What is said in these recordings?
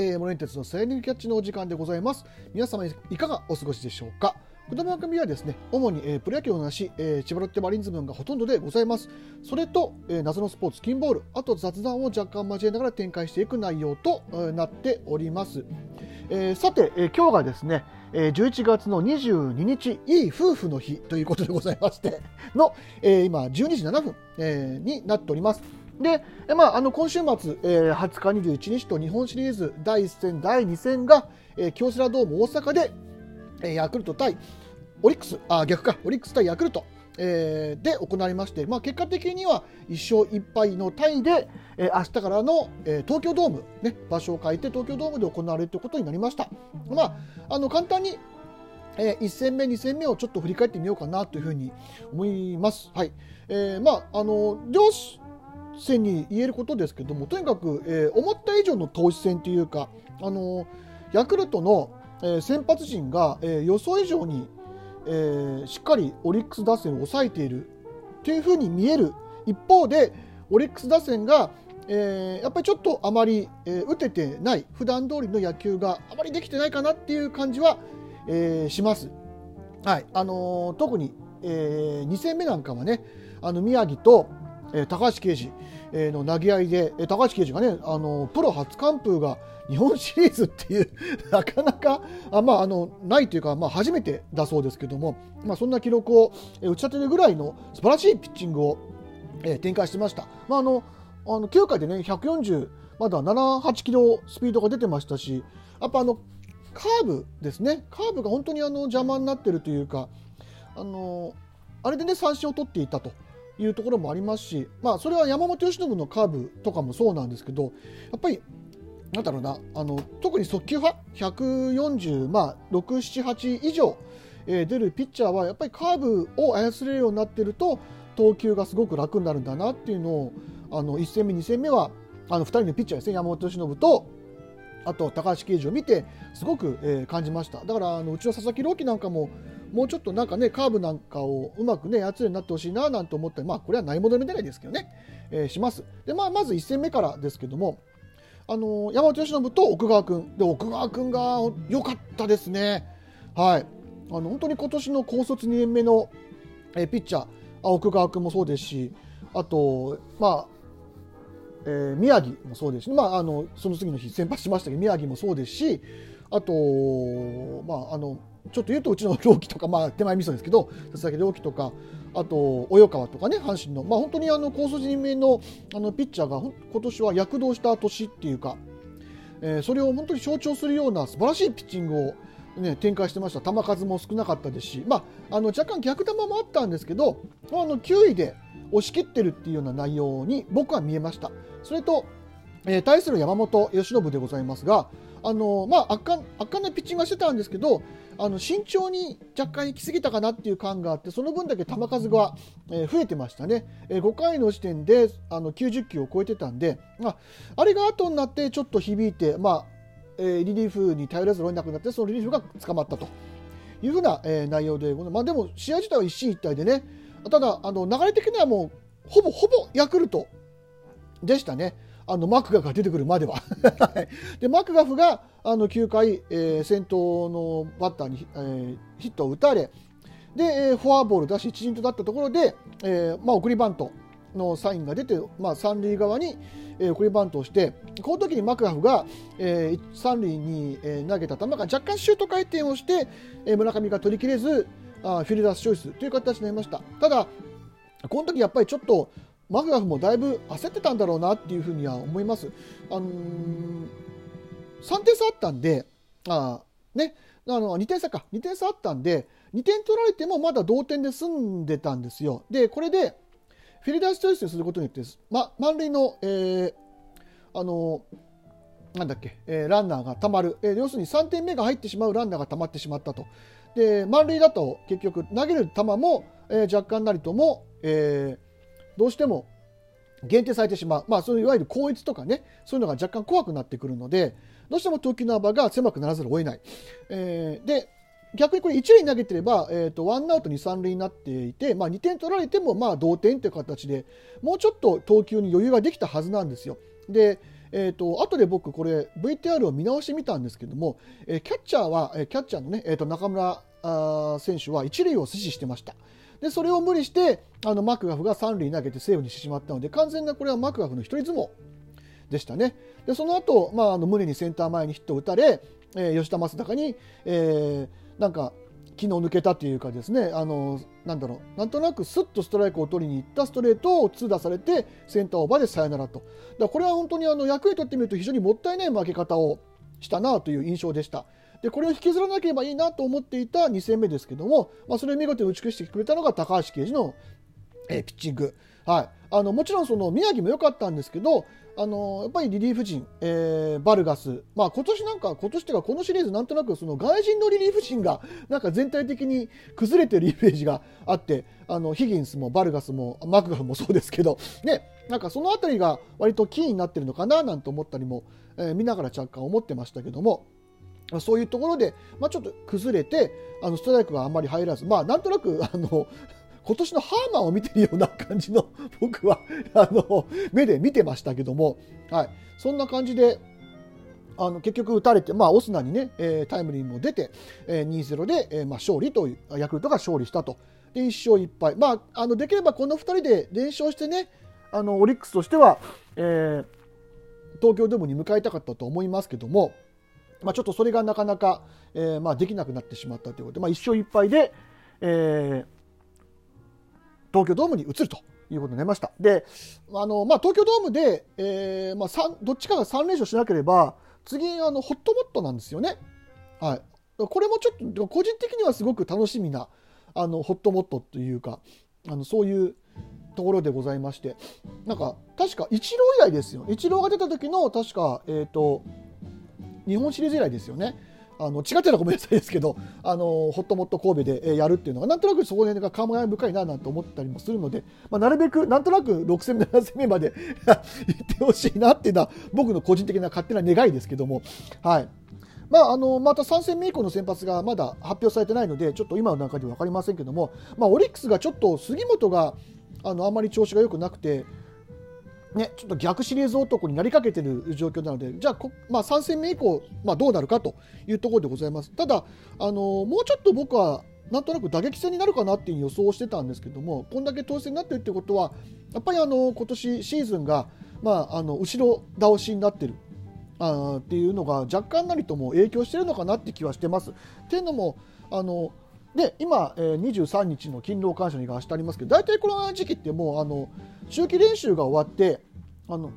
えー、モレンテツのサイニングキャッチのお時間でございます。皆様いかがお過ごしでしょうか？この番組はですね、主に、えー、プロ野球の話、えー、千葉ロッテマリーンズ分がほとんどでございます。それと、えー、謎のスポーツ、キンボール、あと雑談を若干交えながら展開していく内容と、えー、なっております。えー、さて、えー、今日がですね、えー、11月の22日、いい夫婦の日ということでございまして、の、えー、今、12時7分、えー、になっております。で、まあ、あの今週末、えー、20日、21日と日本シリーズ第1戦、第2戦が、えー、京セラドーム大阪で、えー、ヤクルト対オリックス、あ逆か、オリックス対ヤクルト、えー、で行われまして、まあ、結果的には1勝1敗のタイで、えー、明日からの、えー、東京ドーム、ね、場所を変えて東京ドームで行われるということになりました。まあ、あの簡単にえー、1戦目、2戦目をちょっと振り返ってみようかなというふうに思います。はいえーまあ、あの両戦に言えることですけどもとにかく、えー、思った以上の投手戦というか、あのヤクルトの、えー、先発陣が、え、予想以上に、え、しっかりオリックス打線を抑えているというふうに見える一方でオリックス打線が、え、やっぱりちょっとあまり、え、打ててない普段通りの野球があまりできてないかなっていう感じは、え、します。はいあの、特に、えー、2戦目なんかはねあの宮城と、えー、高橋奎二、えー、の投げ合いで、えー、高橋奎二がねあのプロ初完封が日本シリーズっていう なかなかあ、まあ、あのないというか、まあ、初めてだそうですけども、まあ、そんな記録を、えー、打ち立てるぐらいの素晴らしいピッチングを、えー、展開してました。まあ、あのあの9回でね140まだ7、8キロスピードが出てましたしやっぱあのカーブですねカーブが本当にあの邪魔になってるというかあのあれでね三振を取っていたというところもありますし、まあ、それは山本由伸のカーブとかもそうなんですけどやっぱりなんだろうなあの特に速球派140、まあ、6、7、8以上、えー、出るピッチャーはやっぱりカーブを操れるようになってると投球がすごく楽になるんだなっていうのをあの1戦目、2戦目はあの2人のピッチャーですね山本由伸とあと高橋奎二を見てすごく、えー、感じました。だからあのうちの佐々木朗希なんかももうちょっとなんかねカーブなんかをうまくね操るようになってほしいななんて思ってまあこれはないもの見ないですけどね、えー、します。で、まあ、まず1戦目からですけどもあのー、山本由伸と奥川君で奥川君が良かったですね。はい。あの本当に今年の高卒2年目の、えー、ピッチャー。奥川君もそうですしあとまあえー、宮城もそうですし、まあ、あのその次の日先発しましたけど宮城もそうですしあと、まあ、あのちょっと言うとうちの朗希とか、まあ、手前味噌ですけど佐々木朗希とかあと及川とかね阪神の、まあ、本当にあの高卒人名のあのピッチャーが今年は躍動した年っていうか、えー、それを本当に象徴するような素晴らしいピッチングを、ね、展開してました球数も少なかったですし、まあ、あの若干逆球もあったんですけどあの9位で押し切ってるっていうような内容に僕は見えました。それと、えー、対する山本由伸でございますが、あのまあ、圧巻圧巻のピッチングはしてたんですけど、あの慎重に若干行き過ぎたかなっていう感があって、その分だけ球数が、えー、増えてましたね、えー、5回の時点であの90球を超えてたんで、まあ、あれが後になってちょっと響いて、まあえー、リリーフに頼らざるを得なくなって、そのリリーフが捕まったと。いうふうな、えー、内容で、まあ、でも試合自体は一進一退でね、ただあの流れ的にはもうほぼほぼヤクルトでしたね。あのマクガフが出てくるまでは。でマクガフがあの9回、えー、先頭のバッターに、えー、ヒットを打たれで、えー、フォアボール出し1陣となったところで、えーまあ、送りバントのサインが出て、まあ、三塁側に、えー、送りバントをしてこの時にマクガフが、えー、三塁に、えー、投げた球が若干シュート回転をして、えー、村上が取りきれずあフィルダースチョイスという形になりました。ただこの時やっぱりちょっとマクガフもだいぶ焦ってたんだろうなっていうふうには思います。あのー、3点差あったんで、あね、あの2点差か、2点差あったんで、2点取られてもまだ同点で済んでたんですよ。で、これで、フィルダースチョイスすることによって、ま、満塁の、えー、あのー、なんだっけ、えー、ランナーがたまる、えー、要するに3点目が入ってしまうランナーがたまってしまったと。で、満塁だと結局投げる球も、えー、若干なりとも、えー、どうしても限定されてしまう、まあ、そういわゆる効率とかね、そういうのが若干怖くなってくるので、どうしても投球の幅が狭くならざるを得ない。えー、で、逆にこれ1塁投げてれば、えーと、ワンアウトに3塁になっていて、まあ、2点取られてもまあ同点という形でもうちょっと投球に余裕ができたはずなんですよ。で、えーと、後で僕これ VTR を見直してみたんですけども、えー、キャッチャーは、えー、キャッチャーのね、えーと、中村あ選手は一塁を阻止してました。でそれを無理してあのマクガフが三塁投げてセーフにしてしまったので完全なこれはマクガフの一人相撲でしたね。でその後、まあ、あの胸にセンター前にヒットを打たれ、えー、吉田正尚に、えー、なんか気の抜けたというかですねあのなんだろうなんとなくスッとストライクを取りに行ったストレートを痛打されてセンターオーバーでサヨナラとだこれは本当にあの役にとってみると非常にもったいない負け方をしたなという印象でしたでこれを引きずらなければいいなと思っていた2戦目ですけども、まあ、それを見事に打ち消してくれたのが高橋奎二の、えー、ピッチング、はい、あのもちろんその宮城も良かったんですけどあのやっぱりリリーフ陣、えー、バルガス、まあ今年なんか、今年というかこのシリーズなんとなくその外人のリリーフ陣がなんか全体的に崩れてるイメージがあって、あのヒギンスもバルガスもマクガフもそうですけど、ね、なんかその辺りが割とキーになってるのかななんて思ったりも、えー、見ながら若干思ってましたけども、そういうところで、まあ、ちょっと崩れて、あのストライクがあんまり入らず、まあ、なんとなくあの 今年のハーマンを見てるような感じの 僕はあの目で見てましたけども、はい、そんな感じであの結局打たれて、まあ、オスナにね、えー、タイムリーも出て、えー、2-0で、えーまあ、勝利とヤクルトが勝利したと。で1勝1敗、まあ、あのできればこの2人で連勝してねあのオリックスとしては、えー、東京ドームに向かいたかったと思いますけども、まあ、ちょっとそれがなかなか、えーまあ、できなくなってしまったということで、まあ、1勝1敗で、えー、東京ドームに移るということになりました。で、あの、まあ、東京ドームで、えー、まあ、どっちかが3連勝しなければ、次、あの、ホットモットなんですよね。はい。これもちょっと、個人的にはすごく楽しみな、あの、ホットモットというか、あの、そういうところでございまして、なんか、確か、イチロー以来ですよ。イチローが出た時の、確か、えっ、ー、と、日本シリーズ以来ですよね。あの違ってたらごめんなさいですけどあのホットモット神戸でやるっていうのがなんとなくそこら辺が考え深いななんて思ったりもするので、まあ、なるべくなんとなく6戦目7戦目まで 行ってほしいなっていうのは僕の個人的な勝手な願いですけども。はいまあ、あのまた3戦目以降の先発がまだ発表されてないのでちょっと今の中では分かりませんけども、まあ、オリックスがちょっと杉本があのあんまり調子が良くなくてね、ちょっと逆シリーズ男になりかけている状況なので、じゃあ、まあ、3戦目以降、まあ、どうなるかというところでございます。ただ、あのもうちょっと僕は、なんとなく打撃戦になるかなっていう予想をしてたんですけども、こんだけ投戦になってるってことは、やっぱりあの今年シーズンが、まあ、あの後ろ倒しになっている。あっていうのが若干なりとも影響してるのかなって気はしてます。っていうのもあので今、えー、23日の勤労感謝にが明日ありますけど大体この時期ってもうあの秋季練習が終わってあの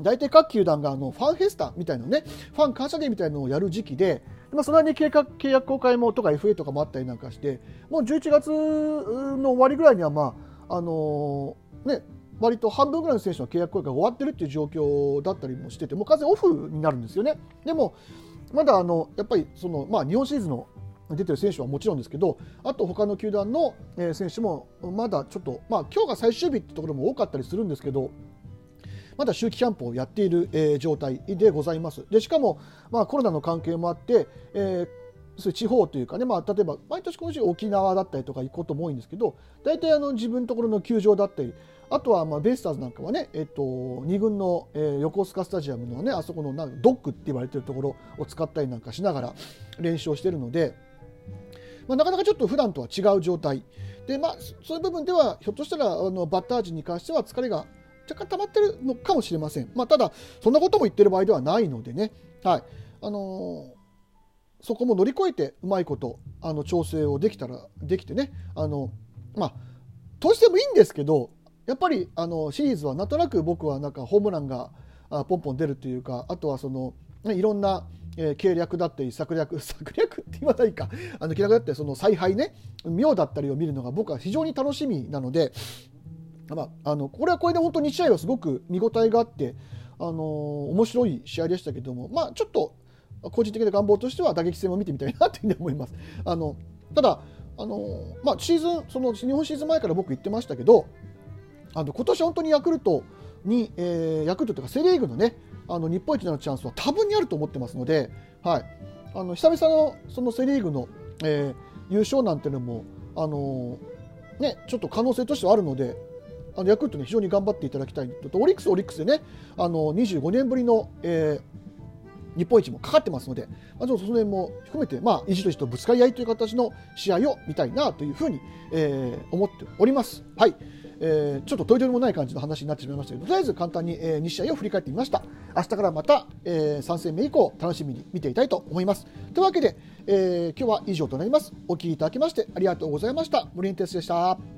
大体各球団があのファンフェスタみたいなねファン感謝デーみたいなのをやる時期で、まあ、その間に契約契約公開もとか FA とかもあったりなんかしてもう11月の終わりぐらいにはまああのー、ね割と半分ぐらいの選手の契約公開が終わってるっていう状況だったりもしててもう完全オフになるんですよね。でもまだあのやっぱりその、まあ、日本シリーズの出てる選手はもちろんですけどあと他の球団の選手もまだちょっと、まあ、今日が最終日ってところも多かったりするんですけどまだ秋季キャンプをやっている、えー、状態でございます。でしかも、まあ、コロナの関係もあって、えー、そういう地方というかね、まあ、例えば毎年今年沖縄だったりとか行くことも多いんですけど大体あの自分のところの球場だったりあとはまあベイスターズなんかはね、えっと、2軍の、えー、横須賀スタジアムのねあそこのなんドックって言われてるところを使ったりなんかしながら練習をしているので。まあ、なかなかちょっと普段とは違う状態。で、まあ、そういう部分ではひょっとしたらあのバッター陣に関しては疲れが若干溜まってるのかもしれません、まあ、ただそんなことも言ってる場合ではないのでね、はい。あのー、そこも乗り越えてうまいことあの調整をできたらできてね。あのまあ投資でもいいんですけどやっぱりあのシリーズはなんとなく僕はなんかホームランがポンポン出るというかあとはそのいろんなえー、計略だったり策略 策略って言わないかあの計略だったりその采配ね妙だったりを見るのが僕は非常に楽しみなので、まあ、あのこれはこれで本当に2試合はすごく見応えがあって、あのー、面白い試合でしたけども、まあ、ちょっと個人的な願望としては打撃戦を見てみたいなというふうに思います。あのただあの、まあ、シーズンその日本シーズン前から僕言ってましたけどあの今年本当にヤクルトに、えー、ヤクルトというかセ・リーグのねあの日本一になるチャンスは多分にあると思ってますので、はい、あの久々のそのセ・リーグの、えー、優勝なんていうのも、あのー、ね、ちょっと可能性としてはあるのであのヤクルトに非常に頑張っていただきたいとオリックスオリックスでねあの25年ぶりの、えー、日本一もかかってますので、まあ、その辺も含めて、まあ、意地と意地とぶつかり合いという形の試合を見たいなというふうに、えー、思っております。はいえー、ちょっとどいどりもない感じの話になってしまいましたけどとりあえず簡単に、えー、2試合を振り返ってみました。明日からまた、えー、3戦目以降楽しみに見ていたいと思います。というわけで、えー、今日は以上となります。お聴きいただきましてありがとうございました。森ンテスでした。